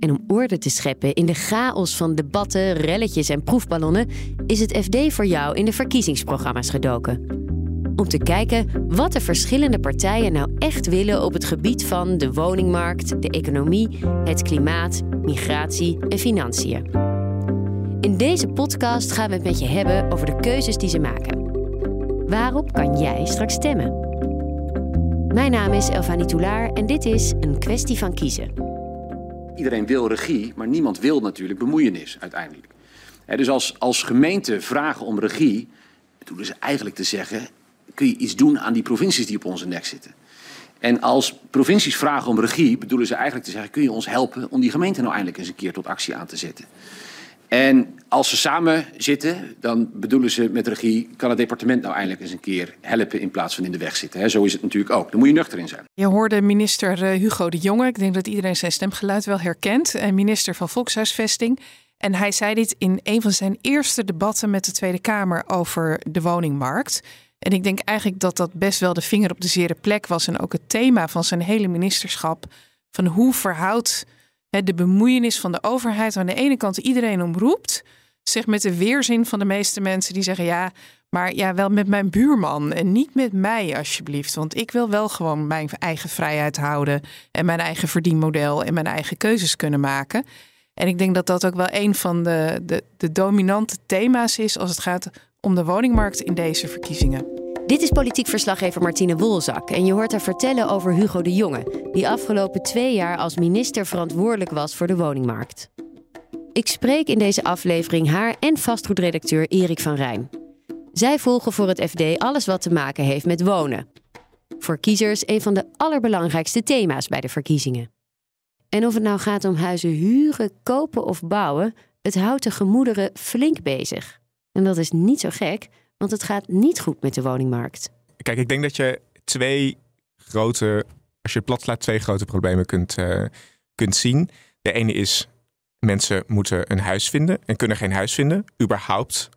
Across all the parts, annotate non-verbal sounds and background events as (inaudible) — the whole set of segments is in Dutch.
En om orde te scheppen in de chaos van debatten, relletjes en proefballonnen, is het FD voor jou in de verkiezingsprogramma's gedoken. Om te kijken wat de verschillende partijen nou echt willen op het gebied van de woningmarkt, de economie, het klimaat, migratie en financiën. In deze podcast gaan we het met je hebben over de keuzes die ze maken. Waarop kan jij straks stemmen? Mijn naam is Elfanie Toulaar en dit is een kwestie van kiezen. Iedereen wil regie, maar niemand wil natuurlijk bemoeienis uiteindelijk. dus als, als gemeente vragen om regie, bedoelen ze eigenlijk te zeggen: kun je iets doen aan die provincies die op onze nek zitten? En als provincies vragen om regie, bedoelen ze eigenlijk te zeggen: kun je ons helpen om die gemeente nou eindelijk eens een keer tot actie aan te zetten? En als ze samen zitten, dan bedoelen ze met regie, kan het departement nou eindelijk eens een keer helpen in plaats van in de weg zitten. zo is het natuurlijk ook. Dan moet je nuchter in zijn. Je hoorde minister eh, Hugo de Jonge, ik denk dat iedereen zijn stemgeluid wel herkent, en minister van Volkshuisvesting. En hij zei dit in een van zijn eerste debatten met de Tweede Kamer over de woningmarkt. En ik denk eigenlijk dat dat best wel de vinger op de zere plek was en ook het thema van zijn hele ministerschap. Van hoe verhoudt de bemoeienis van de overheid aan de ene kant iedereen omroept, zich met de weerzin van de meeste mensen die zeggen ja, maar ja, wel met mijn buurman en niet met mij alsjeblieft, want ik wil wel gewoon mijn eigen vrijheid houden en mijn eigen verdienmodel en mijn eigen keuzes kunnen maken. En ik denk dat dat ook wel een van de, de, de dominante thema's is als het gaat om de woningmarkt in deze verkiezingen. Dit is politiek verslaggever Martine Wolzak en je hoort haar vertellen over Hugo de Jonge, die afgelopen twee jaar als minister verantwoordelijk was voor de woningmarkt. Ik spreek in deze aflevering haar en vastgoedredacteur Erik van Rijn. Zij volgen voor het FD alles wat te maken heeft met wonen. Voor kiezers een van de allerbelangrijkste thema's bij de verkiezingen. En of het nou gaat om huizen huren, kopen of bouwen, het houdt de gemoederen flink bezig. En dat is niet zo gek, want het gaat niet goed met de woningmarkt. Kijk, ik denk dat je twee grote, als je plat slaat, twee grote problemen kunt, uh, kunt zien. De ene is, mensen moeten een huis vinden en kunnen geen huis vinden. Überhaupt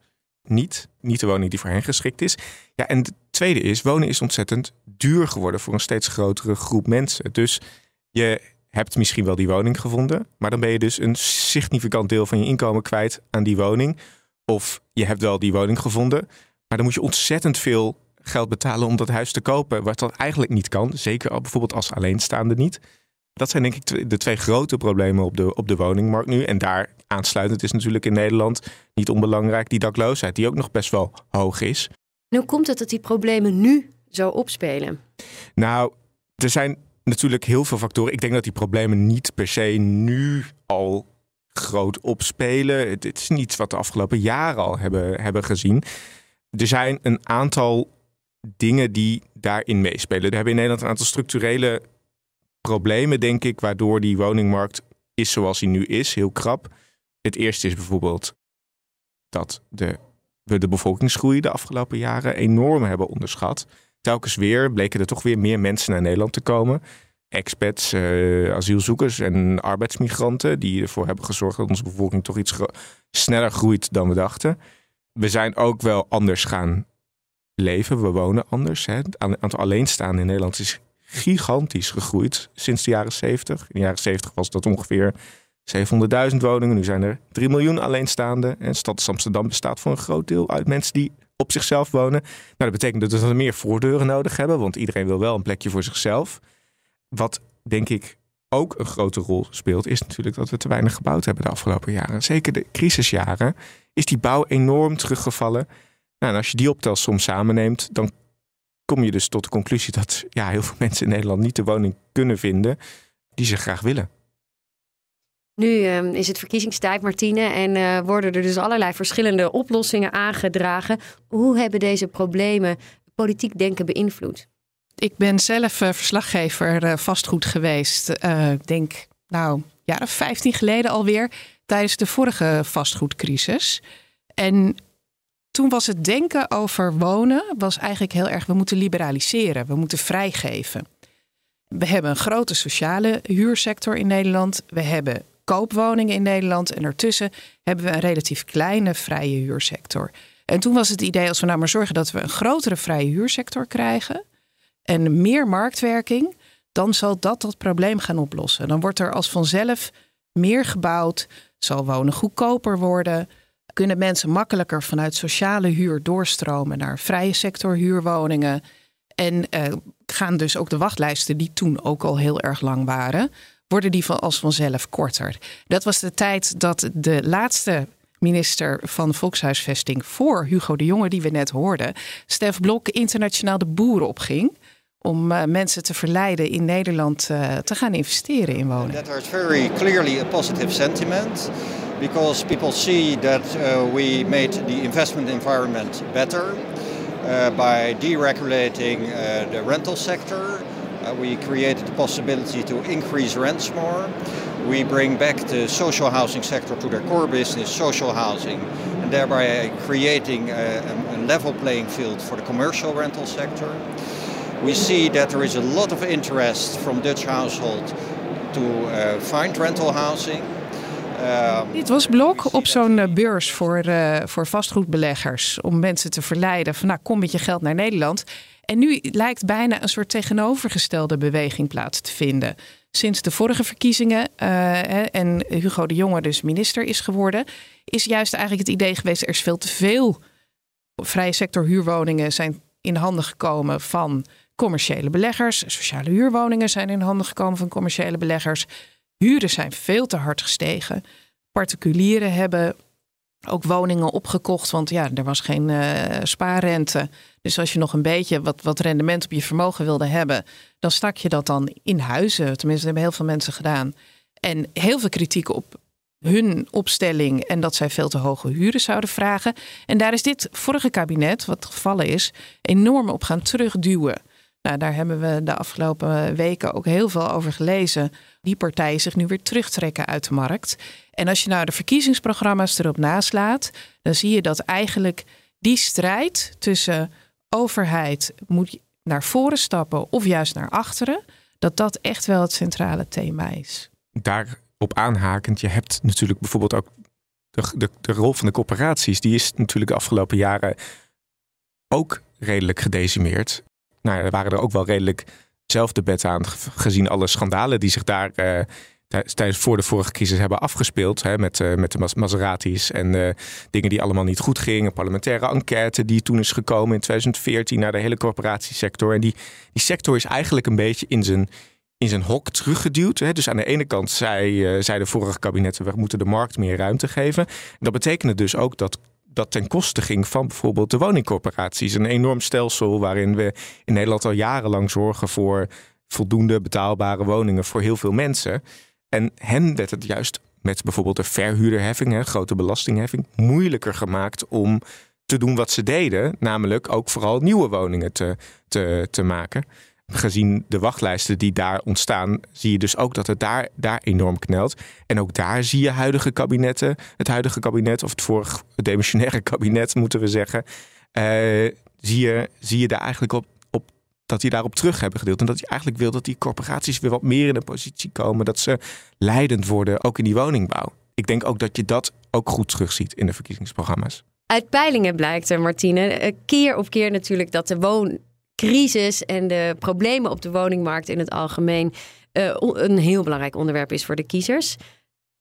niet. Niet de woning die voor hen geschikt is. Ja, en de tweede is, wonen is ontzettend duur geworden voor een steeds grotere groep mensen. Dus je hebt misschien wel die woning gevonden, maar dan ben je dus een significant deel van je inkomen kwijt aan die woning. Of je hebt wel die woning gevonden, maar dan moet je ontzettend veel geld betalen om dat huis te kopen, wat dat eigenlijk niet kan. Zeker al bijvoorbeeld als alleenstaande niet. Dat zijn denk ik de twee grote problemen op de, op de woningmarkt nu. En daar aansluitend is natuurlijk in Nederland niet onbelangrijk die dakloosheid, die ook nog best wel hoog is. En hoe komt het dat die problemen nu zo opspelen? Nou, er zijn natuurlijk heel veel factoren. Ik denk dat die problemen niet per se nu al groot opspelen. Het, is niets wat de afgelopen jaren al hebben, hebben gezien er zijn een aantal dingen die daarin meespelen. We hebben in Nederland een aantal structurele problemen, denk ik, waardoor die woningmarkt is zoals hij nu is, heel krap. Het eerste is bijvoorbeeld dat de, we de bevolkingsgroei de afgelopen jaren enorm hebben onderschat. Telkens weer bleken er toch weer meer mensen naar Nederland te komen. Expats, uh, asielzoekers en arbeidsmigranten, die ervoor hebben gezorgd dat onze bevolking toch iets sneller groeit dan we dachten we zijn ook wel anders gaan leven. We wonen anders. Hè. Het aantal alleenstaanden in Nederland is gigantisch gegroeid sinds de jaren 70. In de jaren 70 was dat ongeveer 700.000 woningen. Nu zijn er 3 miljoen alleenstaanden. En stad Amsterdam bestaat voor een groot deel uit mensen die op zichzelf wonen. Nou, dat betekent dat we meer voordeuren nodig hebben, want iedereen wil wel een plekje voor zichzelf. Wat denk ik ook een grote rol speelt, is natuurlijk dat we te weinig gebouwd hebben de afgelopen jaren. Zeker de crisisjaren is die bouw enorm teruggevallen. Nou, en als je die optelsom samenneemt, dan kom je dus tot de conclusie dat ja, heel veel (laughs) mensen in Nederland niet de woning kunnen vinden die ze graag willen. Nu ehm, is het verkiezingstijd, Martine, en uh, worden er dus allerlei verschillende oplossingen aangedragen. Hoe hebben deze problemen politiek denken beïnvloed? Ik ben zelf uh, verslaggever uh, vastgoed geweest. Ik denk, nou, jaren 15 geleden alweer tijdens de vorige vastgoedcrisis. En toen was het denken over wonen was eigenlijk heel erg, we moeten liberaliseren, we moeten vrijgeven. We hebben een grote sociale huursector in Nederland. We hebben koopwoningen in Nederland. En ertussen hebben we een relatief kleine vrije huursector. En toen was het idee, als we nou maar zorgen dat we een grotere vrije huursector krijgen en meer marktwerking, dan zal dat dat probleem gaan oplossen. Dan wordt er als vanzelf meer gebouwd, zal wonen goedkoper worden, kunnen mensen makkelijker vanuit sociale huur doorstromen naar vrije sector huurwoningen. En uh, gaan dus ook de wachtlijsten, die toen ook al heel erg lang waren, worden die van als vanzelf korter. Dat was de tijd dat de laatste minister van Volkshuisvesting voor Hugo de Jonge, die we net hoorden, Stef Blok, internationaal de boeren opging om uh, mensen te verleiden in Nederland uh, te gaan investeren in wonen. That was very clearly a positive sentiment because people see that uh, we made the investment environment better by deregulating the rental sector. we created the possibility to increase rents more. We bring back the social housing sector to their core business, social housing, and thereby creating a level playing field for the commercial rental sector. We see that there is a lot of interest from Dutch households to uh, find rental housing. Um, Dit was Blok op zo'n uh, beurs voor, uh, voor vastgoedbeleggers. Om mensen te verleiden van nou kom met je geld naar Nederland. En nu lijkt bijna een soort tegenovergestelde beweging plaats te vinden. Sinds de vorige verkiezingen uh, en Hugo de Jonge dus minister is geworden, is juist eigenlijk het idee geweest: er is veel te veel vrije sector huurwoningen zijn in handen gekomen van commerciële beleggers. Sociale huurwoningen zijn in handen gekomen van commerciële beleggers. Huren zijn veel te hard gestegen. Particulieren hebben ook woningen opgekocht, want ja, er was geen uh, spaarrente. Dus als je nog een beetje wat, wat rendement op je vermogen wilde hebben, dan stak je dat dan in huizen. Tenminste, hebben heel veel mensen gedaan. En heel veel kritiek op hun opstelling en dat zij veel te hoge huren zouden vragen. En daar is dit vorige kabinet, wat gevallen is, enorm op gaan terugduwen. Nou, daar hebben we de afgelopen weken ook heel veel over gelezen. Die partijen zich nu weer terugtrekken uit de markt. En als je nou de verkiezingsprogramma's erop naslaat, dan zie je dat eigenlijk die strijd tussen overheid moet naar voren stappen of juist naar achteren, dat dat echt wel het centrale thema is. Daarop aanhakend, je hebt natuurlijk bijvoorbeeld ook de, de, de rol van de corporaties, die is natuurlijk de afgelopen jaren ook redelijk gedecimeerd. Nou, er waren er ook wel redelijk zelfdebat aan, gezien alle schandalen die zich daar uh, tijdens voor de vorige crisis hebben afgespeeld. Hè, met, uh, met de Maseratis en uh, dingen die allemaal niet goed gingen. Parlementaire enquête die toen is gekomen in 2014 naar de hele corporatiesector. En die, die sector is eigenlijk een beetje in zijn, in zijn hok teruggeduwd. Dus aan de ene kant zei, zei de vorige kabinetten, we moeten de markt meer ruimte geven. En dat betekende dus ook dat dat ten koste ging van bijvoorbeeld de woningcorporaties. Een enorm stelsel waarin we in Nederland al jarenlang zorgen voor voldoende betaalbare woningen voor heel veel mensen. En hen werd het juist met bijvoorbeeld de verhuurderheffing, hè, grote belastingheffing, moeilijker gemaakt om te doen wat ze deden. Namelijk ook vooral nieuwe woningen te, te, te maken. Gezien de wachtlijsten die daar ontstaan, zie je dus ook dat het daar, daar enorm knelt. En ook daar zie je huidige kabinetten, het huidige kabinet, of het vorige demissionaire (laughs) kabinet moeten we zeggen, uh, zie, je, zie je daar eigenlijk op dat die daarop terug hebben gedeeld. En dat je eigenlijk wil dat die corporaties weer wat meer in een positie komen. Dat ze leidend worden, ook in die woningbouw. Ik denk ook dat je dat ook goed terugziet in de verkiezingsprogramma's. Uit peilingen blijkt Martine, eh, keer op keer natuurlijk dat de wooncrisis en de problemen op de woningmarkt in het algemeen uh, een heel belangrijk onderwerp is voor de kiezers.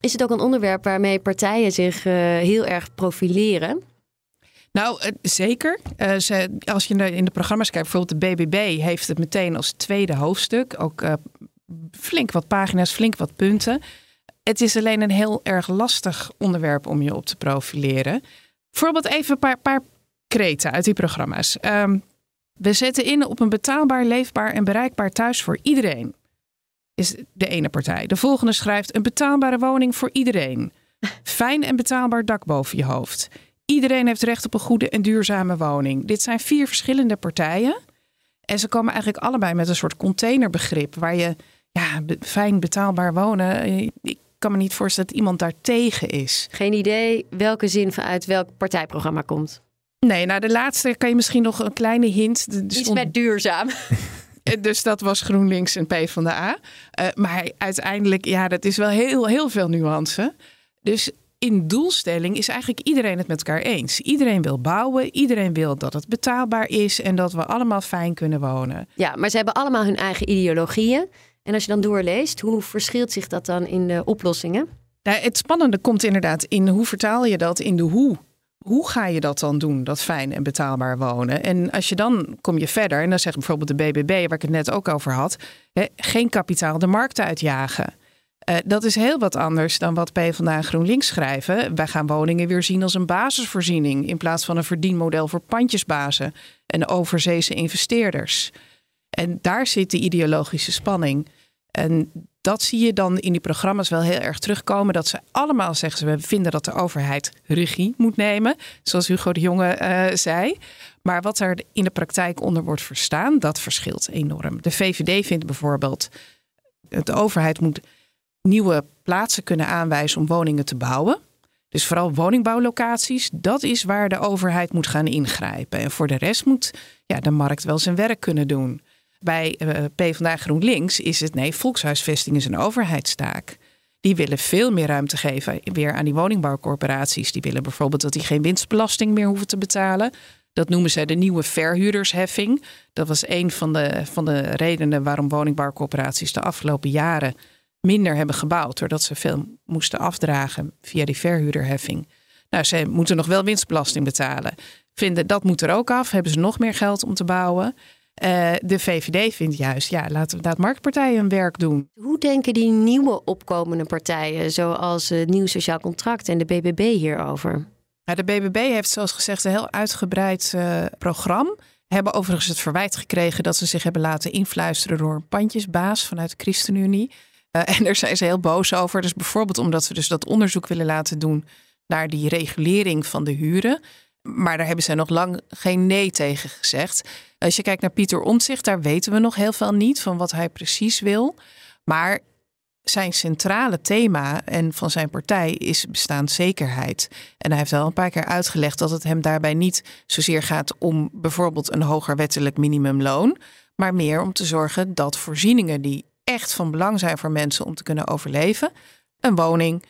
Is het ook een onderwerp waarmee partijen zich uh, heel erg profileren? Nou, eh, zeker. Ze, als je in de programma's kijkt, bijvoorbeeld de BBB heeft het meteen als tweede hoofdstuk. Ook flink wat pagina's, flink wat punten. Het is alleen een heel erg lastig onderwerp om je op te profileren. Bijvoorbeeld even een paar, paar kreten uit die programma's. Um, we zetten in op een betaalbaar, leefbaar en bereikbaar thuis voor iedereen. Is de ene partij. De volgende schrijft een betaalbare woning voor iedereen. (laughs) Fijn en betaalbaar dak boven je hoofd. Iedereen heeft recht op een goede en duurzame woning. Dit zijn vier verschillende partijen. En ze komen eigenlijk allebei met een soort containerbegrip waar je ja, fijn betaalbaar wonen. Eh, ik kan me niet voorstellen dat iemand daar tegen is. Geen idee welke zin vanuit welk partijprogramma komt. Nee, nou de laatste kan je misschien nog een kleine hint. Iets stond- met duurzaam. (laughs) Dus dat was GroenLinks en PvdA. Uh, maar uiteindelijk, ja, dat is wel heel, heel veel nuance. Dus in doelstelling is eigenlijk iedereen het met elkaar eens. Iedereen wil bouwen, iedereen wil dat het betaalbaar is en dat we allemaal fijn kunnen wonen. Ja, maar ze hebben allemaal hun eigen ideologieën. En als je dan doorleest, hoe verschilt zich dat dan in de oplossingen? Nou, het spannende komt inderdaad in hoe vertaal je dat in de hoe. Hoe ga je dat dan doen, dat fijn en betaalbaar wonen? En als je dan kom je verder, en dan zegt bijvoorbeeld de BBB, waar ik het net ook over had, hè, geen kapitaal de markt uitjagen. Uh, dat is heel wat anders dan wat PvdA en GroenLinks schrijven. Wij gaan woningen weer zien als een basisvoorziening in plaats van een verdienmodel voor pandjesbazen en overzeese investeerders. En daar zit de ideologische spanning. En dat zie je dan in die programma's wel heel erg terugkomen. Dat ze allemaal zeggen ze, we vinden dat de overheid regie moet nemen. Zoals Hugo de Jonge uh, zei. Maar wat er in de praktijk onder wordt verstaan, dat verschilt enorm. De VVD vindt bijvoorbeeld, de overheid moet nieuwe plaatsen kunnen aanwijzen om woningen te bouwen. Dus vooral woningbouwlocaties, dat is waar de overheid moet gaan ingrijpen. En voor de rest moet ja, de markt wel zijn werk kunnen doen. Bij uh, PvdA GroenLinks is het nee, volkshuisvesting is een overheidstaak. Die willen veel meer ruimte geven weer aan die woningbouwcorporaties. Die willen bijvoorbeeld dat die geen winstbelasting meer hoeven te betalen. Dat noemen zij de nieuwe verhuurdersheffing. Dat was een van de, van de redenen waarom woningbouwcorporaties de afgelopen jaren minder hebben gebouwd. Doordat ze veel moesten afdragen via die verhuurderheffing. Nou, ze moeten nog wel winstbelasting betalen. Vinden dat moet er ook af. Hebben ze nog meer geld om te bouwen. Uh, de VVD vindt juist, ja, laten laat marktpartijen hun werk doen. Hoe denken die nieuwe opkomende partijen, zoals het Nieuw Sociaal Contract en de BBB hierover? Nou, de BBB heeft zoals gezegd een heel uitgebreid uh, programma. Hebben overigens het verwijt gekregen dat ze zich hebben laten influisteren door een pandjesbaas vanuit de ChristenUnie. Uh, (laughs) en daar zijn ze heel boos over. Dus bijvoorbeeld omdat ze dus dat onderzoek willen laten doen naar die regulering van de huren. Maar daar hebben ze nog lang geen nee tegen gezegd. Als je kijkt naar Pieter Omtzigt, daar weten we nog heel veel niet van wat hij precies wil. Maar zijn centrale thema en van zijn partij is bestaanszekerheid. En hij heeft wel een paar keer uitgelegd dat het hem daarbij niet zozeer gaat om bijvoorbeeld een hoger wettelijk minimumloon, maar meer om te zorgen dat voorzieningen die echt van belang zijn voor mensen om te kunnen overleven, een woning,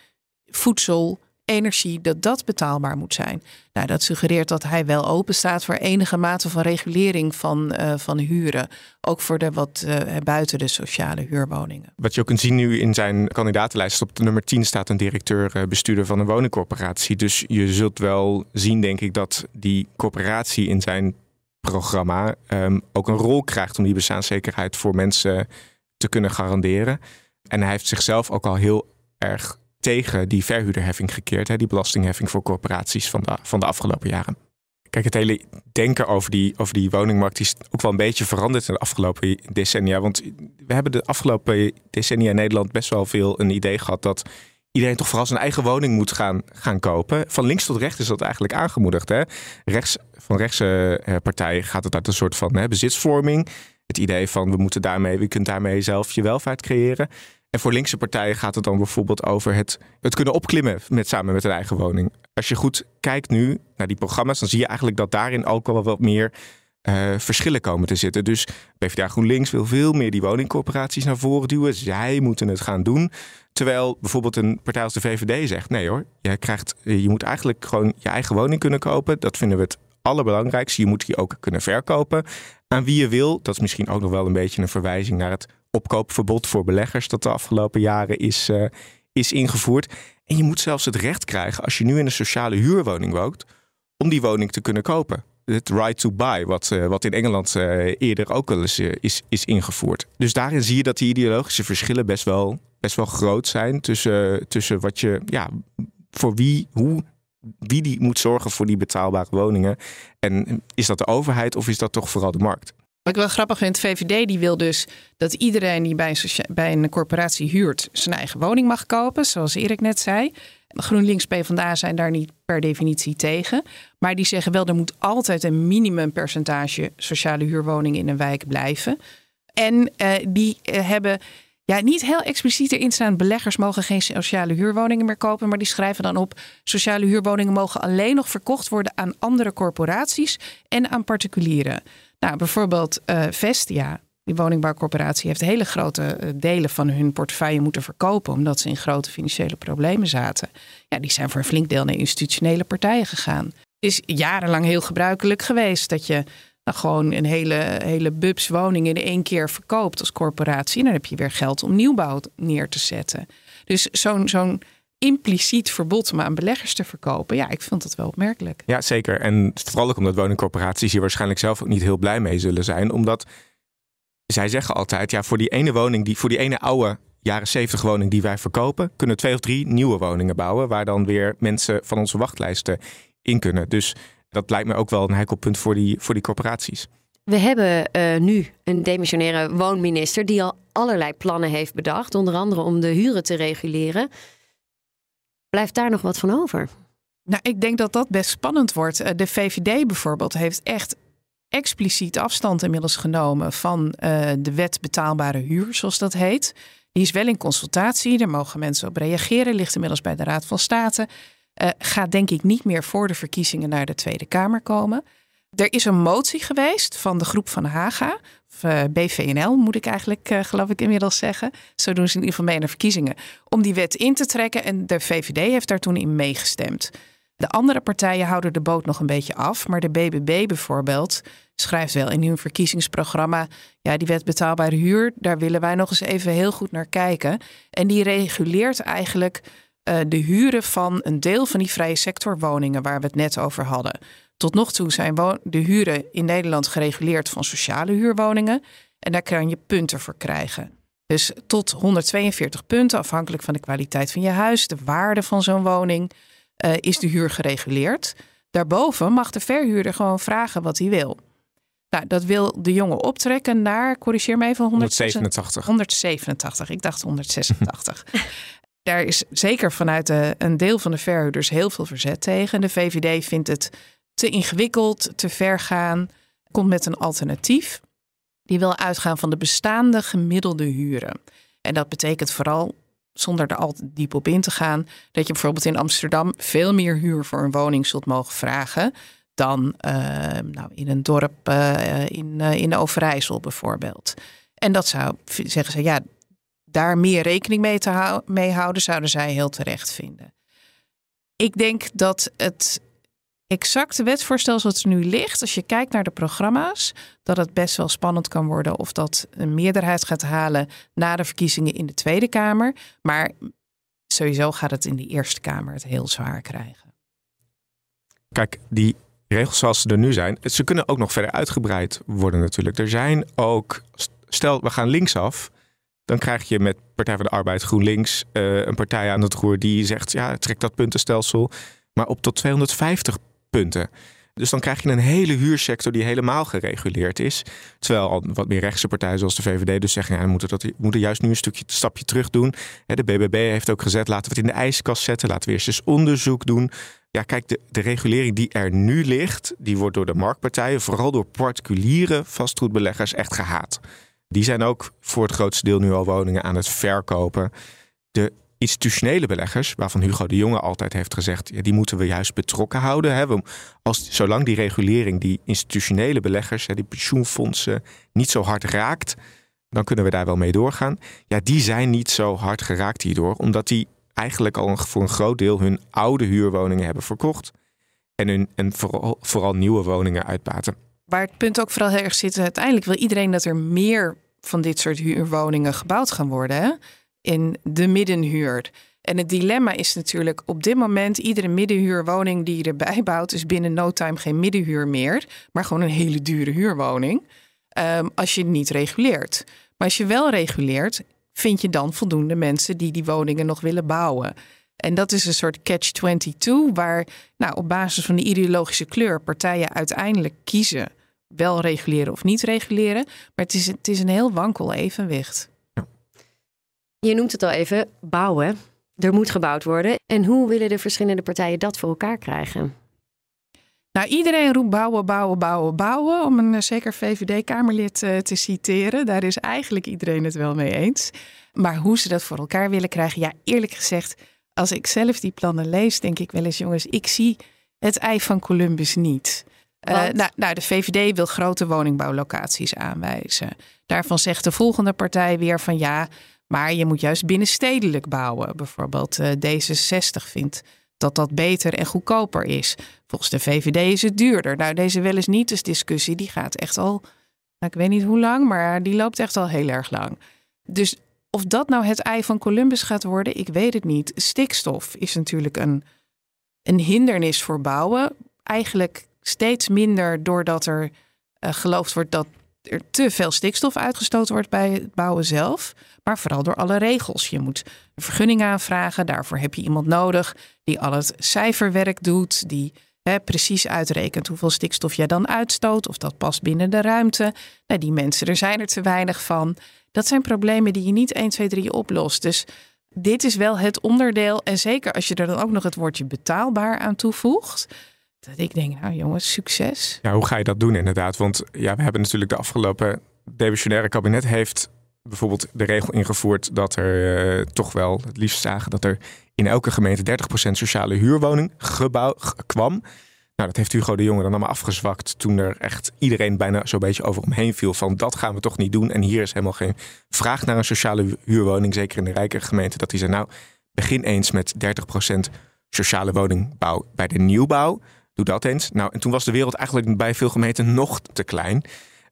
voedsel, energie, dat dat betaalbaar moet zijn. Nou, dat suggereert dat hij wel open staat voor enige mate van regulering van, uh, van huren. Ook voor de wat uh, buiten de sociale huurwoningen. Wat je ook kunt zien nu in zijn kandidatenlijst, op de nummer 10 staat een directeur-bestuurder van een woningcorporatie. Dus je zult wel zien, denk ik, dat die corporatie in zijn programma um, ook een rol krijgt om die bestaanszekerheid voor mensen te kunnen garanderen. En hij heeft zichzelf ook al heel erg tegen die verhuurderheffing gekeerd. Hè, die belastingheffing voor corporaties van de, van de afgelopen jaren. Kijk, het hele denken over die, over die woningmarkt is ook wel een beetje veranderd in de afgelopen decennia. Want we hebben de afgelopen decennia in Nederland best wel veel een idee gehad dat iedereen toch vooral zijn eigen woning moet gaan, gaan kopen. Van links tot rechts is dat eigenlijk aangemoedigd. Hè? Rechts, van rechtse partijen gaat het uit een soort van hè, bezitsvorming. Het idee van we moeten daarmee, we kunt daarmee zelf je welvaart creëren. En voor linkse partijen gaat het dan bijvoorbeeld over het, het kunnen opklimmen met, samen met een eigen woning. Als je goed kijkt nu naar die programma's, dan zie je eigenlijk dat daarin ook wel wat meer uh, verschillen komen te zitten. Dus PvdA GroenLinks wil veel meer die woningcorporaties naar voren duwen. Zij moeten het gaan doen. Terwijl bijvoorbeeld een partij als de VVD zegt: nee hoor, je, krijgt, je moet eigenlijk gewoon je eigen woning kunnen kopen. Dat vinden we het allerbelangrijkste. Je moet die ook kunnen verkopen aan wie je wil. Dat is misschien ook nog wel een beetje een verwijzing naar het opkoopverbod voor beleggers dat de afgelopen jaren is, uh, is ingevoerd. En je moet zelfs het recht krijgen als je nu in een sociale huurwoning woont, om die woning te kunnen kopen. Het right to buy, wat, uh, wat in Engeland uh, eerder ook wel eens is, is ingevoerd. Dus daarin zie je dat die ideologische verschillen best wel, best wel groot zijn tussen, tussen wat je, ja, voor wie, hoe wie die moet zorgen voor die betaalbare woningen. En is dat de overheid of is dat toch vooral de markt? Wat ik wel grappig vind, VVD die wil dus dat iedereen die bij een, bij een corporatie huurt zijn eigen woning mag kopen, zoals Erik net zei. GroenLinks PvdA zijn daar niet per definitie tegen. Maar die zeggen wel, er moet altijd een minimumpercentage sociale huurwoningen in een wijk blijven. En uh, die uh, hebben ja, niet heel expliciet erin staan. Beleggers mogen geen sociale huurwoningen meer kopen. Maar die schrijven dan op: sociale huurwoningen mogen alleen nog verkocht worden aan andere corporaties en aan particulieren. Nou, bijvoorbeeld uh, Vestia, die woningbouwcorporatie, heeft hele grote eh, delen van hun portefeuille moeten verkopen. omdat ze in grote financiële problemen zaten. Ja, die zijn voor een flink deel naar institutionele partijen gegaan. Het is jarenlang heel gebruikelijk geweest dat je nou, gewoon een hele, hele bubs woning in één keer verkoopt als corporatie. En dan heb je weer geld om nieuwbouw neer te zetten. Dus zo'n zo'n impliciet verbod om aan beleggers te verkopen. Ja, ik vind dat wel opmerkelijk. Ja, zeker. En vooral ook omdat woningcorporaties hier waarschijnlijk zelf ook niet heel blij mee zullen zijn. Omdat zij zeggen altijd, ja, voor die ene woning, die, voor die ene oude jaren 70 woning die wij verkopen, kunnen twee of drie nieuwe woningen bouwen. Waar dan weer mensen van onze wachtlijsten in kunnen. Dus dat lijkt me ook wel een heikel punt voor die, voor die corporaties. We hebben uh, nu een demissionaire woonminister die al allerlei plannen heeft bedacht, onder andere om de huren te reguleren. Blijft daar nog wat van over? Nou, ik denk dat dat best spannend wordt. Eh, de VVD bijvoorbeeld heeft echt expliciet afstand inmiddels genomen van uh, de wet betaalbare huur, zoals dat heet. Die is wel in consultatie, daar mogen mensen op reageren, ligt inmiddels bij de Raad van State. Uh, gaat denk ik niet meer voor de verkiezingen naar de Tweede Kamer komen. Er is een motie geweest van de groep van Haga, of uh, BVNL moet ik eigenlijk uh, geloof ik inmiddels zeggen. Zo doen ze in ieder geval mee naar verkiezingen. Om die wet in te trekken en de VVD heeft daar toen in meegestemd. De andere partijen houden de boot nog een beetje af, maar de BBB bijvoorbeeld schrijft wel in hun verkiezingsprogramma: ja, die wet betaalbare huur, daar willen wij nog eens even heel goed naar kijken. En die reguleert eigenlijk uh, de huren van een deel van die vrije sectorwoningen waar we het net over hadden. Tot nog toe zijn de huren in Nederland gereguleerd van sociale huurwoningen. En daar kan je punten voor krijgen. Dus tot 142 punten, afhankelijk van de kwaliteit van je huis, de waarde van zo'n woning, uh, is de huur gereguleerd. Daarboven mag de verhuurder gewoon vragen wat hij wil. Nou, dat wil de jongen optrekken naar, corrigeer me even, 187. 187, ik dacht 186. (laughs) Daar is zeker vanuit de, een deel van de verhuurders heel veel verzet tegen. De VVD vindt het te ingewikkeld, te ver gaan, komt met een alternatief. Die wil uitgaan van de bestaande gemiddelde huren. En dat betekent vooral, zonder er al te diep op in te gaan, dat je bijvoorbeeld in Amsterdam veel meer huur voor een woning zult mogen vragen dan uh, nou, in een dorp uh, in, uh, in Overijssel bijvoorbeeld. En dat zou, zeggen ze, ja, daar meer rekening mee te mee houden, zouden zij heel terecht vinden. Ik denk dat het exacte wetsvoorstel zoals het nu ligt, als je kijkt naar de programma's, dat het best wel spannend kan worden of dat een meerderheid gaat halen na de verkiezingen in de Tweede Kamer. Maar sowieso gaat het in de Eerste Kamer het heel zwaar krijgen. Kijk, die regels zoals ze er nu zijn, ze kunnen ook nog verder uitgebreid worden natuurlijk. Er zijn ook, stel we gaan linksaf, dan krijg je met Partij van de Arbeid GroenLinks uh, een partij aan het roer die zegt, ja, trek dat puntenstelsel maar op tot 250 punten. Dus dan krijg je een hele huursector die helemaal gereguleerd is. Terwijl al wat meer rechtse partijen zoals de VVD dus zeggen... Ja, we, moeten dat, moeten juist nu een stukje stapje terug doen. De BBB heeft ook gezet, laten we het in de ijskast zetten. Laten we eerst eens onderzoek doen. Ja, kijk, de, de regulering die er nu ligt... die wordt door de marktpartijen, vooral door particuliere vastgoedbeleggers... echt gehaat. Die zijn ook voor het grootste deel nu al woningen aan het verkopen. De institutionele beleggers, waarvan Hugo de Jonge altijd heeft gezegd, ja, die moeten we juist betrokken houden. Hè. Als, zolang die regulering die institutionele beleggers, hè, die pensioenfondsen, niet zo hard raakt, dan kunnen we daar wel mee doorgaan. Ja, die zijn niet zo hard geraakt hierdoor, omdat die eigenlijk al voor een groot deel hun oude huurwoningen hebben verkocht. En, hun, en vooral, vooral nieuwe woningen uitbaten. Waar het punt ook vooral heel erg zit, uiteindelijk wil iedereen dat er meer van dit soort huurwoningen gebouwd gaan worden. Hè? In de middenhuur. En het dilemma is natuurlijk op dit moment iedere middenhuurwoning die je erbij bouwt, is binnen no time geen middenhuur meer, maar gewoon een hele dure huurwoning. Um, als je het niet reguleert. Maar als je wel reguleert, vind je dan voldoende mensen die die woningen nog willen bouwen. En dat is een soort catch-22, waar nou, op basis van de ideologische kleur partijen uiteindelijk kiezen wel reguleren of niet reguleren. Maar het is, het is een heel wankel evenwicht. Je noemt het al even, bouwen. Er moet gebouwd worden. En hoe willen de verschillende partijen dat voor elkaar krijgen? Nou, iedereen roept bouwen, bouwen, bouwen, bouwen. Om een zeker VVD-Kamerlid te citeren. Daar is eigenlijk iedereen het wel mee eens. Maar hoe ze dat voor elkaar willen krijgen, ja, eerlijk gezegd, als ik zelf die plannen lees, denk ik wel eens, jongens, ik zie het ei van Columbus niet. Uh, nou, nou, de VVD wil grote woningbouwlocaties aanwijzen. Daarvan zegt de volgende partij weer van ja, maar je moet juist binnenstedelijk bouwen. Bijvoorbeeld uh, D66 vindt dat dat beter en goedkoper is. Volgens de VVD is het duurder. Nou, deze wel eens niet dus discussie, die gaat echt al, nou, ik weet niet hoe lang, maar die loopt echt al heel erg lang. Dus of dat nou het ei van Columbus gaat worden, ik weet het niet. Stikstof is natuurlijk een, een hindernis voor bouwen. Eigenlijk steeds minder doordat er uh, geloofd wordt dat er te veel stikstof uitgestoten wordt bij het bouwen zelf. Maar vooral door alle regels. Je moet een vergunning aanvragen. Daarvoor heb je iemand nodig die al het cijferwerk doet. Die hè, precies uitrekent hoeveel stikstof jij dan uitstoot. Of dat past binnen de ruimte. Nou, die mensen, er zijn er te weinig van. Dat zijn problemen die je niet 1, 2, 3 oplost. Dus dit is wel het onderdeel. En zeker als je er dan ook nog het woordje betaalbaar aan toevoegt. Dat ik denk, nou jongens, succes. Ja, hoe ga je dat doen inderdaad? Want ja, we hebben natuurlijk de afgelopen demissionaire kabinet heeft bijvoorbeeld de regel ingevoerd dat er uh, toch wel het liefst zagen dat er in elke gemeente 30% sociale huurwoning gebouw kwam. Nou, dat heeft Hugo de Jonge dan allemaal afgezwakt toen er echt iedereen bijna zo'n beetje over hem heen viel van dat gaan we toch niet doen. En hier is helemaal geen vraag naar een sociale huurwoning, zeker in de rijke gemeente, dat hij zei nou, begin eens met 30% sociale woningbouw bij de nieuwbouw. Doe dat eens. Nou, en toen was de wereld eigenlijk bij veel gemeenten nog te klein.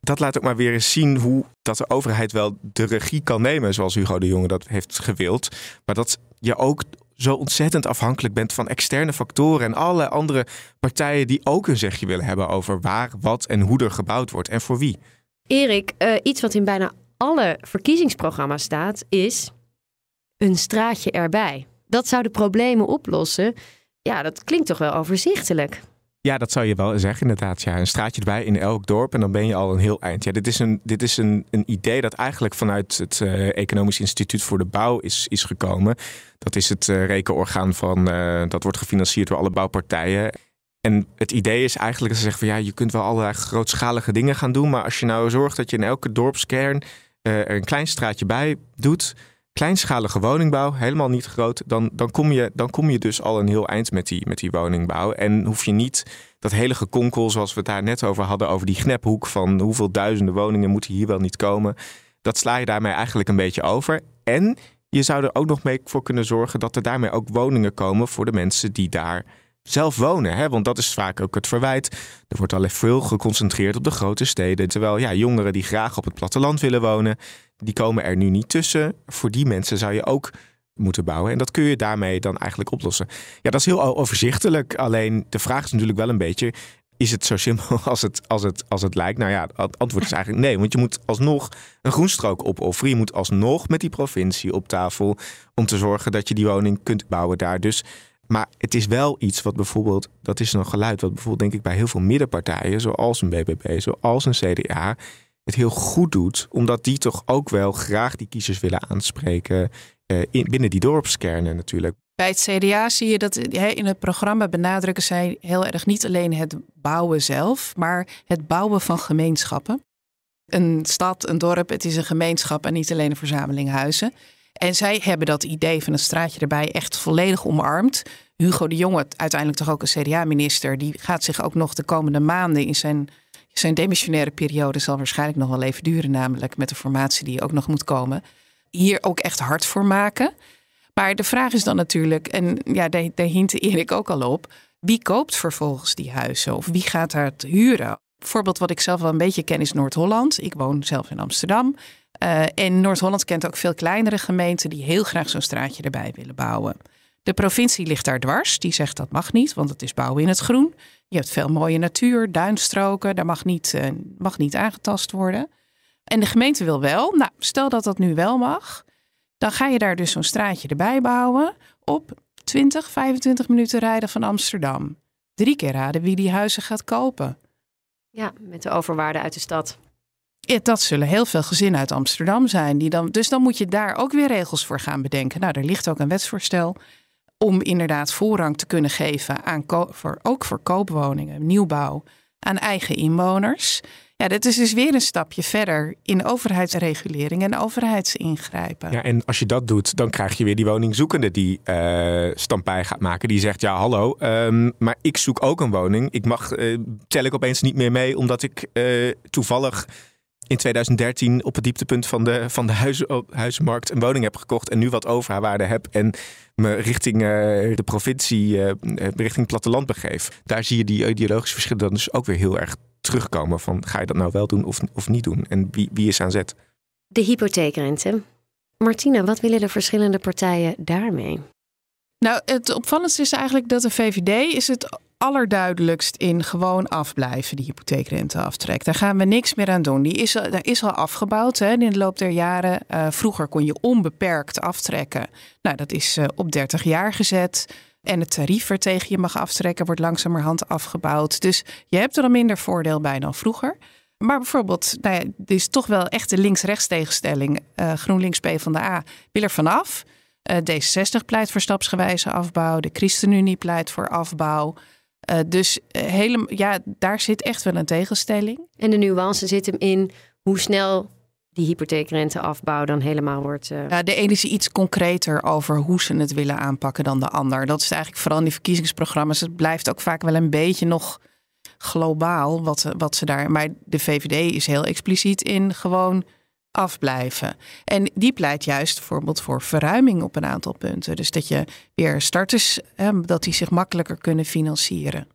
Dat laat ook maar weer eens zien hoe dat de overheid wel de regie kan nemen, zoals Hugo de Jonge dat heeft gewild. Maar dat je ook zo ontzettend afhankelijk bent van externe factoren en alle andere partijen die ook een zegje willen hebben over waar, wat en hoe er gebouwd wordt en voor wie. Erik, uh, iets wat in bijna alle verkiezingsprogramma's staat, is een straatje erbij. Dat zou de problemen oplossen. Ja, dat klinkt toch wel overzichtelijk. Ja, dat zou je wel zeggen, inderdaad. Ja, een straatje erbij in elk dorp en dan ben je al een heel eind. Ja, dit is een, dit is een, een idee dat eigenlijk vanuit het uh, Economisch Instituut voor de Bouw is, is gekomen. Dat is het uh, rekenorgaan van, uh, dat wordt gefinancierd door alle bouwpartijen. En het idee is eigenlijk dat ze zeggen van ja, je kunt wel allerlei grootschalige dingen gaan doen. Maar als je nou zorgt dat je in elke dorpskern er een klein straatje bij doet kleinschalige woningbouw, helemaal niet groot, dan, dan, kom je, dan kom je dus al een heel eind met die, met die woningbouw. En hoef je niet dat hele gekonkel zoals we het daar net over hadden, over die knephoek van hoeveel duizenden woningen moeten hier wel niet komen. Dat sla je daarmee eigenlijk een beetje over. En je zou er ook nog mee voor kunnen zorgen dat er daarmee ook woningen komen voor de mensen die daar zelf wonen. Hè? Want dat is vaak ook het verwijt. Er wordt alleen veel geconcentreerd op de grote steden. Terwijl ja, jongeren die graag op het platteland willen wonen, die komen er nu niet tussen. Voor die mensen zou je ook moeten bouwen. En dat kun je daarmee dan eigenlijk oplossen. Ja, dat is heel overzichtelijk. Alleen de vraag is natuurlijk wel een beetje. Is het zo simpel (laughs) als het, als het, als het lijkt? Nou ja, het antwoord is eigenlijk nee. Want je moet alsnog een groenstrook opofferen. Je moet alsnog met die provincie op tafel. om te zorgen dat je die woning kunt bouwen daar. Dus maar het is wel iets wat bijvoorbeeld, dat is een geluid wat bijvoorbeeld denk ik bij heel veel middenpartijen, zoals een BBB, zoals een CDA, het heel goed doet, omdat die toch ook wel graag die kiezers willen aanspreken in, binnen die dorpskernen natuurlijk. Bij het CDA zie je dat in het programma benadrukken zij heel erg niet alleen het bouwen zelf, maar het bouwen van gemeenschappen. Een stad, een dorp, het is een gemeenschap en niet alleen een verzameling huizen. En zij hebben dat idee van een straatje erbij echt volledig omarmd. Hugo de Jonge, uiteindelijk toch ook een CDA-minister, die gaat zich ook nog de komende maanden in zijn, zijn demissionaire periode, zal waarschijnlijk nog wel even duren, namelijk met de formatie die ook nog moet komen, hier ook echt hard voor maken. Maar de vraag is dan natuurlijk, en ja, daar, hintte Erik ook al op, wie koopt vervolgens die huizen of wie gaat daar het huren? Voorbeeld wat ik zelf wel een beetje ken is Noord-Holland. Ik woon zelf in Amsterdam. Uh, en Noord-Holland kent ook veel kleinere gemeenten die heel graag zo'n straatje erbij willen bouwen. De provincie ligt daar dwars. Die zegt dat mag niet, want het is bouwen in het groen. Je hebt veel mooie natuur, duinstroken. Daar mag niet, uh, mag niet aangetast worden. En de gemeente wil wel. Nou, stel dat dat nu wel mag. Dan ga je daar dus zo'n straatje erbij bouwen op 20, 25 minuten rijden van Amsterdam. Drie keer raden wie die huizen gaat kopen. Ja, met de overwaarde uit de stad. Ja, dat zullen heel veel gezinnen uit Amsterdam zijn. Die dan, dus dan moet je daar ook weer regels voor gaan bedenken. Nou, er ligt ook een wetsvoorstel om inderdaad voorrang te kunnen geven aan voor, ook voor koopwoningen, nieuwbouw, aan eigen inwoners. Ja, dat is dus weer een stapje verder in overheidsregulering en overheidsingrijpen. Ja, en als je dat doet, dan krijg je weer die woningzoekende die uh, stampij gaat maken. Die zegt, ja hallo, um, maar ik zoek ook een woning. Ik mag, uh, tel ik opeens niet meer mee omdat ik uh, toevallig in 2013 op het dieptepunt van de, van de huizen, een woning heb gekocht en nu wat overwaarde heb en me richting de provincie, richting het platteland begeef. Daar zie je die ideologische verschillen dan dus ook weer heel erg terugkomen van ga je dat nou wel doen of, of niet doen en wie, wie is aan zet. De hypotheekrente. Martina, wat willen de verschillende partijen daarmee? Nou, het opvallendste is eigenlijk dat de VVD is het allerduidelijkst in gewoon afblijven, die hypotheekrenteaftrek. Daar gaan we niks meer aan doen. Die is, daar is al afgebouwd hè, in de loop der jaren. Uh, vroeger kon je onbeperkt aftrekken. Nou, dat is uh, op 30 jaar gezet. En het tarief waartegen je mag aftrekken wordt langzamerhand afgebouwd. Dus je hebt er al minder voordeel bij dan vroeger. Maar bijvoorbeeld, nou ja, er is toch wel echt de links-rechts tegenstelling. Uh, GroenLinks PvdA wil er vanaf. D66 pleit voor stapsgewijze afbouw. De ChristenUnie pleit voor afbouw. Uh, dus hele, ja, daar zit echt wel een tegenstelling. En de nuance zit hem in hoe snel die hypotheekrenteafbouw dan helemaal wordt. Uh... Ja, de ene is iets concreter over hoe ze het willen aanpakken dan de ander. Dat is eigenlijk vooral in die verkiezingsprogramma's. Het blijft ook vaak wel een beetje nog globaal wat, wat ze daar. Maar de VVD is heel expliciet in gewoon afblijven. En die pleit juist bijvoorbeeld voor verruiming op een aantal punten. Dus dat je weer starters, hè, dat die zich makkelijker kunnen financieren.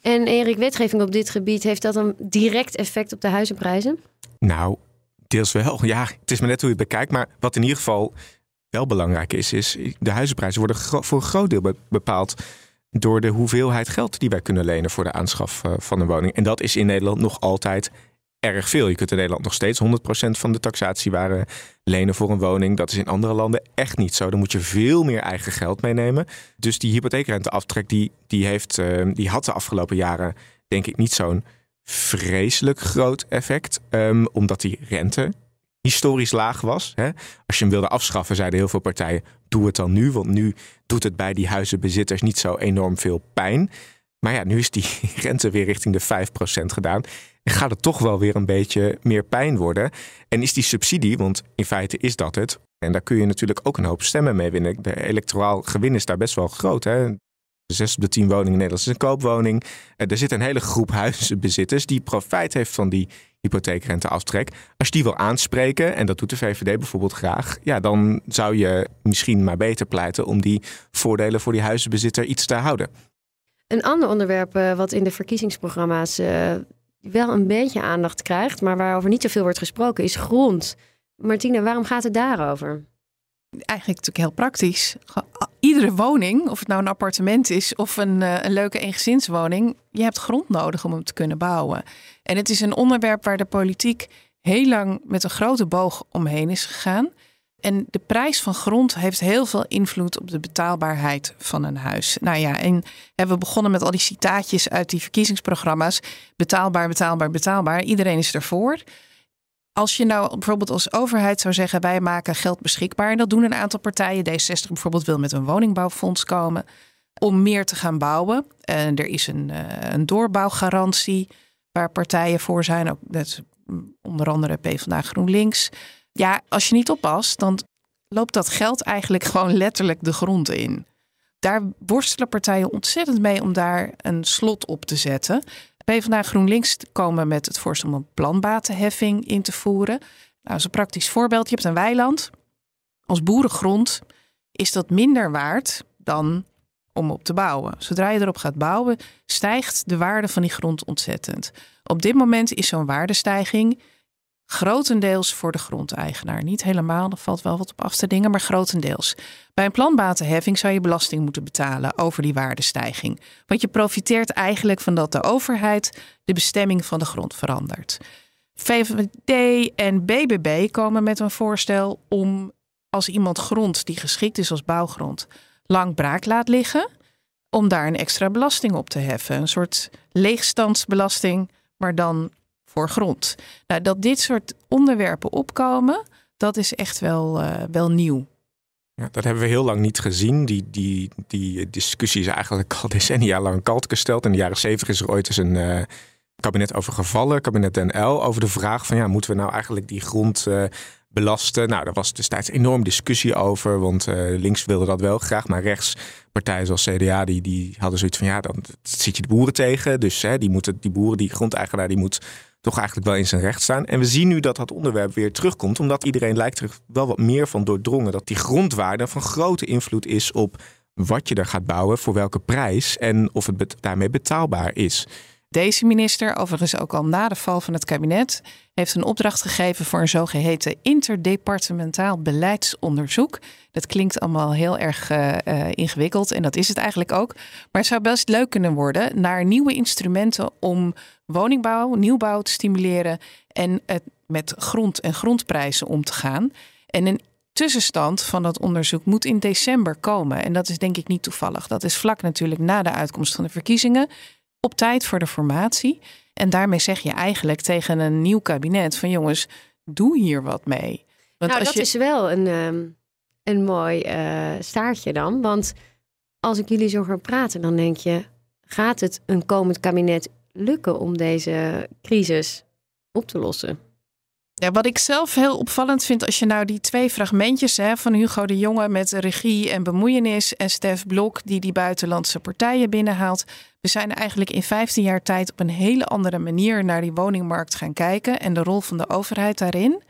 En Erik, wetgeving op dit gebied, heeft dat een direct effect op de huizenprijzen? Nou, deels wel. Ja, het is maar net hoe je het bekijkt. Maar wat in ieder geval wel belangrijk is, is de huizenprijzen worden voor een groot deel bepaald door de hoeveelheid geld die wij kunnen lenen voor de aanschaf eh, van een woning. En dat is in Nederland nog altijd erg veel. Je kunt in Nederland nog steeds 100% van de taxatiewaarde lenen voor een woning. Dat is in andere landen echt niet zo. Dan moet je veel meer eigen geld meenemen. Dus die hypotheekrenteaftrek die, die, heeft, uh, die had de afgelopen jaren denk ik niet zo'n vreselijk groot effect. Um, omdat die rente historisch laag was. Hè? Als je hem wilde afschaffen, zeiden heel veel partijen: doe het dan nu. Want nu doet het bij die huizenbezitters niet zo enorm veel pijn. Maar ja, nu is die (laughs) rente weer richting de 5% gedaan gaat het toch wel weer een beetje meer pijn worden. En is die subsidie, want in feite is dat het. En daar kun je natuurlijk ook een hoop stemmen mee winnen. De electoraal gewin is daar best wel groot. Hè? Zes op de tien woningen in Nederland is een koopwoning. Eh, er zit een hele groep huizenbezitters die profijt heeft van die hypotheekrenteaftrek. Als je die wil aanspreken, en dat doet de VVD bijvoorbeeld graag, ja, dan zou je misschien maar beter pleiten om die voordelen voor die huizenbezitter iets te houden. Een ander onderwerp eh, wat in de verkiezingsprogramma's uh, wel een beetje aandacht krijgt, maar waarover niet zoveel wordt gesproken, is grond. Martina, waarom gaat het daarover? Eigenlijk natuurlijk heel praktisch. Iedere woning, of het nou een appartement is of een, eh, een leuke eengezinswoning, je hebt grond nodig om hem te kunnen bouwen. En het is een onderwerp waar de politiek heel lang met een grote boog omheen is gegaan. En de prijs van grond heeft heel veel invloed op de betaalbaarheid van een huis. Nou ja, en we begonnen met al die citaatjes uit die verkiezingsprogramma's. Betaalbaar, betaalbaar, betaalbaar. Iedereen is ervoor. Als je nou bijvoorbeeld als overheid zou zeggen: wij maken geld beschikbaar. En dat doen een aantal partijen. D60 bijvoorbeeld wil met een woningbouwfonds komen. Om meer te gaan bouwen. En er is een, eh, een doorbouwgarantie waar partijen voor zijn. Ook, onder andere PvdA GroenLinks. Ja, als je niet oppast, dan loopt dat geld eigenlijk gewoon letterlijk de grond in. Daar worstelen partijen ontzettend mee om daar een slot op te zetten. PvdA GroenLinks komen met het voorstel om een planbatenheffing in te voeren. Nou, als een praktisch voorbeeld, je hebt een weiland. Als boerengrond is dat minder waard dan om op te bouwen. Zodra je erop gaat bouwen, stijgt de waarde van die grond ontzettend. Op dit moment is zo'n waardestijging grotendeels voor de grondeigenaar. Niet helemaal, er valt wel wat op af te dingen, maar grotendeels. Bij een planbatenheffing zou je belasting moeten betalen over die waardestijging. Want je profiteert eigenlijk van dat de overheid de bestemming van de grond verandert. VVD en BBB komen met een voorstel om als iemand grond die geschikt is als bouwgrond lang braak laat liggen, om daar een extra belasting op te heffen. Een soort leegstandsbelasting, maar dan voor grond. Nou, dat dit soort onderwerpen opkomen, dat is echt wel, uh, wel nieuw. Ja, dat hebben we heel lang niet gezien. Die, die, die discussie is eigenlijk al (laughs) decennia lang kalt gesteld. In de jaren zeventig is er ooit eens een uh, kabinet over gevallen, kabinet NL, over de vraag van ja, moeten we nou eigenlijk die grond uh, belasten? Nou, daar was destijds enorm discussie over, want links wilde dat wel graag, maar rechts partijen zoals CDA die, die hadden zoiets van ja, dan zit je de boeren tegen. Dus hè, die, moeten, die boeren, die grondeigenaar, die moet toch eigenlijk wel in zijn recht staan. En we zien nu dat dat onderwerp weer terugkomt, omdat iedereen lijkt er wel wat meer van doordrongen dat die grondwaarde van grote invloed is op wat je er gaat bouwen, voor welke prijs en of het daarmee betaalbaar is. Deze minister, overigens ook al na de val van het kabinet, heeft een opdracht gegeven voor een zogeheten interdepartementaal beleidsonderzoek. Dat klinkt allemaal heel erg uh, uh, ingewikkeld en dat is het eigenlijk ook. Maar het zou best leuk kunnen worden naar nieuwe instrumenten om woningbouw, nieuwbouw te stimuleren en het met grond en grondprijzen om te gaan. En een tussenstand van dat onderzoek moet in december komen. En dat is denk ik niet toevallig. Dat is vlak natuurlijk na de uitkomst van de verkiezingen op tijd voor de formatie. En daarmee zeg je eigenlijk tegen een nieuw kabinet van jongens, doe hier wat mee. Want nou, dat is wel een, um, een mooi uh, staartje dan. Want als ik jullie zo hoor praten, dan denk je, gaat het een komend kabinet lukken om deze crisis op te lossen? Wat ik zelf heel opvallend vind, als je nou die twee fragmentjes hè, van Hugo de Jonge met regie en bemoeienis en Stef Blok die die buitenlandse partijen binnenhaalt. We zijn eigenlijk in 15 jaar tijd op een hele andere manier naar die woningmarkt gaan kijken en de rol van de overheid daarin.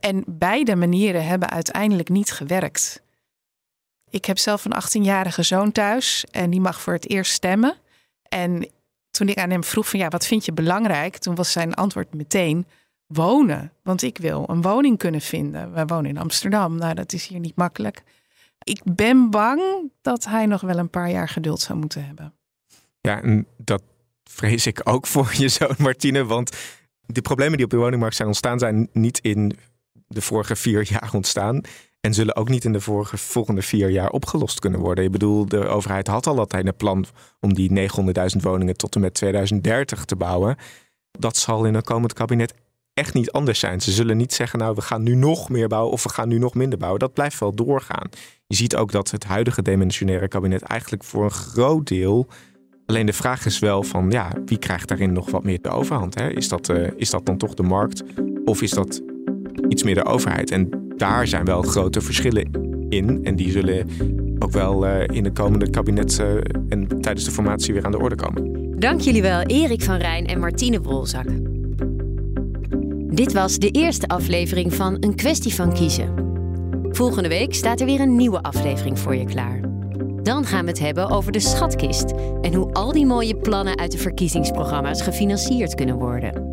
En beide manieren hebben uiteindelijk niet gewerkt. Ik heb zelf een 18-jarige zoon thuis en die mag voor het eerst stemmen. En toen ik aan hem vroeg van ja, wat vind je belangrijk? Toen was zijn antwoord meteen wonen. Want ik wil een woning kunnen vinden. Wij wonen in Amsterdam. Nou, dat is hier niet makkelijk. Ik ben bang dat hij nog wel een paar jaar geduld zou moeten hebben. Ja, en dat vrees ik ook (laughs) voor je zoon Martine. Want de problemen die op de woningmarkt zijn ontstaan, zijn niet in de vorige vier jaar ontstaan. En zullen ook niet in de vorige, volgende vier jaar opgelost kunnen worden. Ik bedoel, de overheid had al altijd een plan om die 900.000 woningen tot en met 2030 te bouwen. Dat zal in een komend kabinet echt niet anders zijn. Ze zullen niet zeggen, nou, we gaan nu nog meer bouwen of we gaan nu nog minder bouwen. Dat blijft wel doorgaan. Je ziet ook dat het huidige dimensionaire kabinet eigenlijk voor een groot deel. Alleen de vraag is wel van, ja, wie krijgt daarin nog wat meer de overhand? Hè? Is, dat, uh, is dat dan toch de markt of is dat iets meer de overheid? En daar zijn wel grote verschillen in. En die zullen ook wel uh, in de komende kabinet uh, en tijdens de formatie weer aan de orde komen. Dank jullie wel, Erik van Rijn en Martine Wolzak. Dit was de eerste aflevering van Een kwestie van kiezen. Volgende week staat er weer een nieuwe aflevering voor je klaar. Dan gaan we het hebben over de schatkist en hoe al die mooie plannen uit de verkiezingsprogramma's gefinancierd kunnen worden.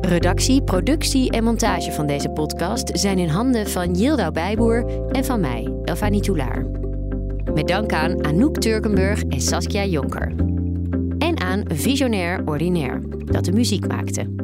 Redactie, productie en montage van deze podcast zijn in handen van Yildau Bijboer en van mij, Elfanie Toulaar. Met dank aan Anouk Turkenburg en Saskia Jonker. En aan Visionair Ordinaire, dat de muziek maakte.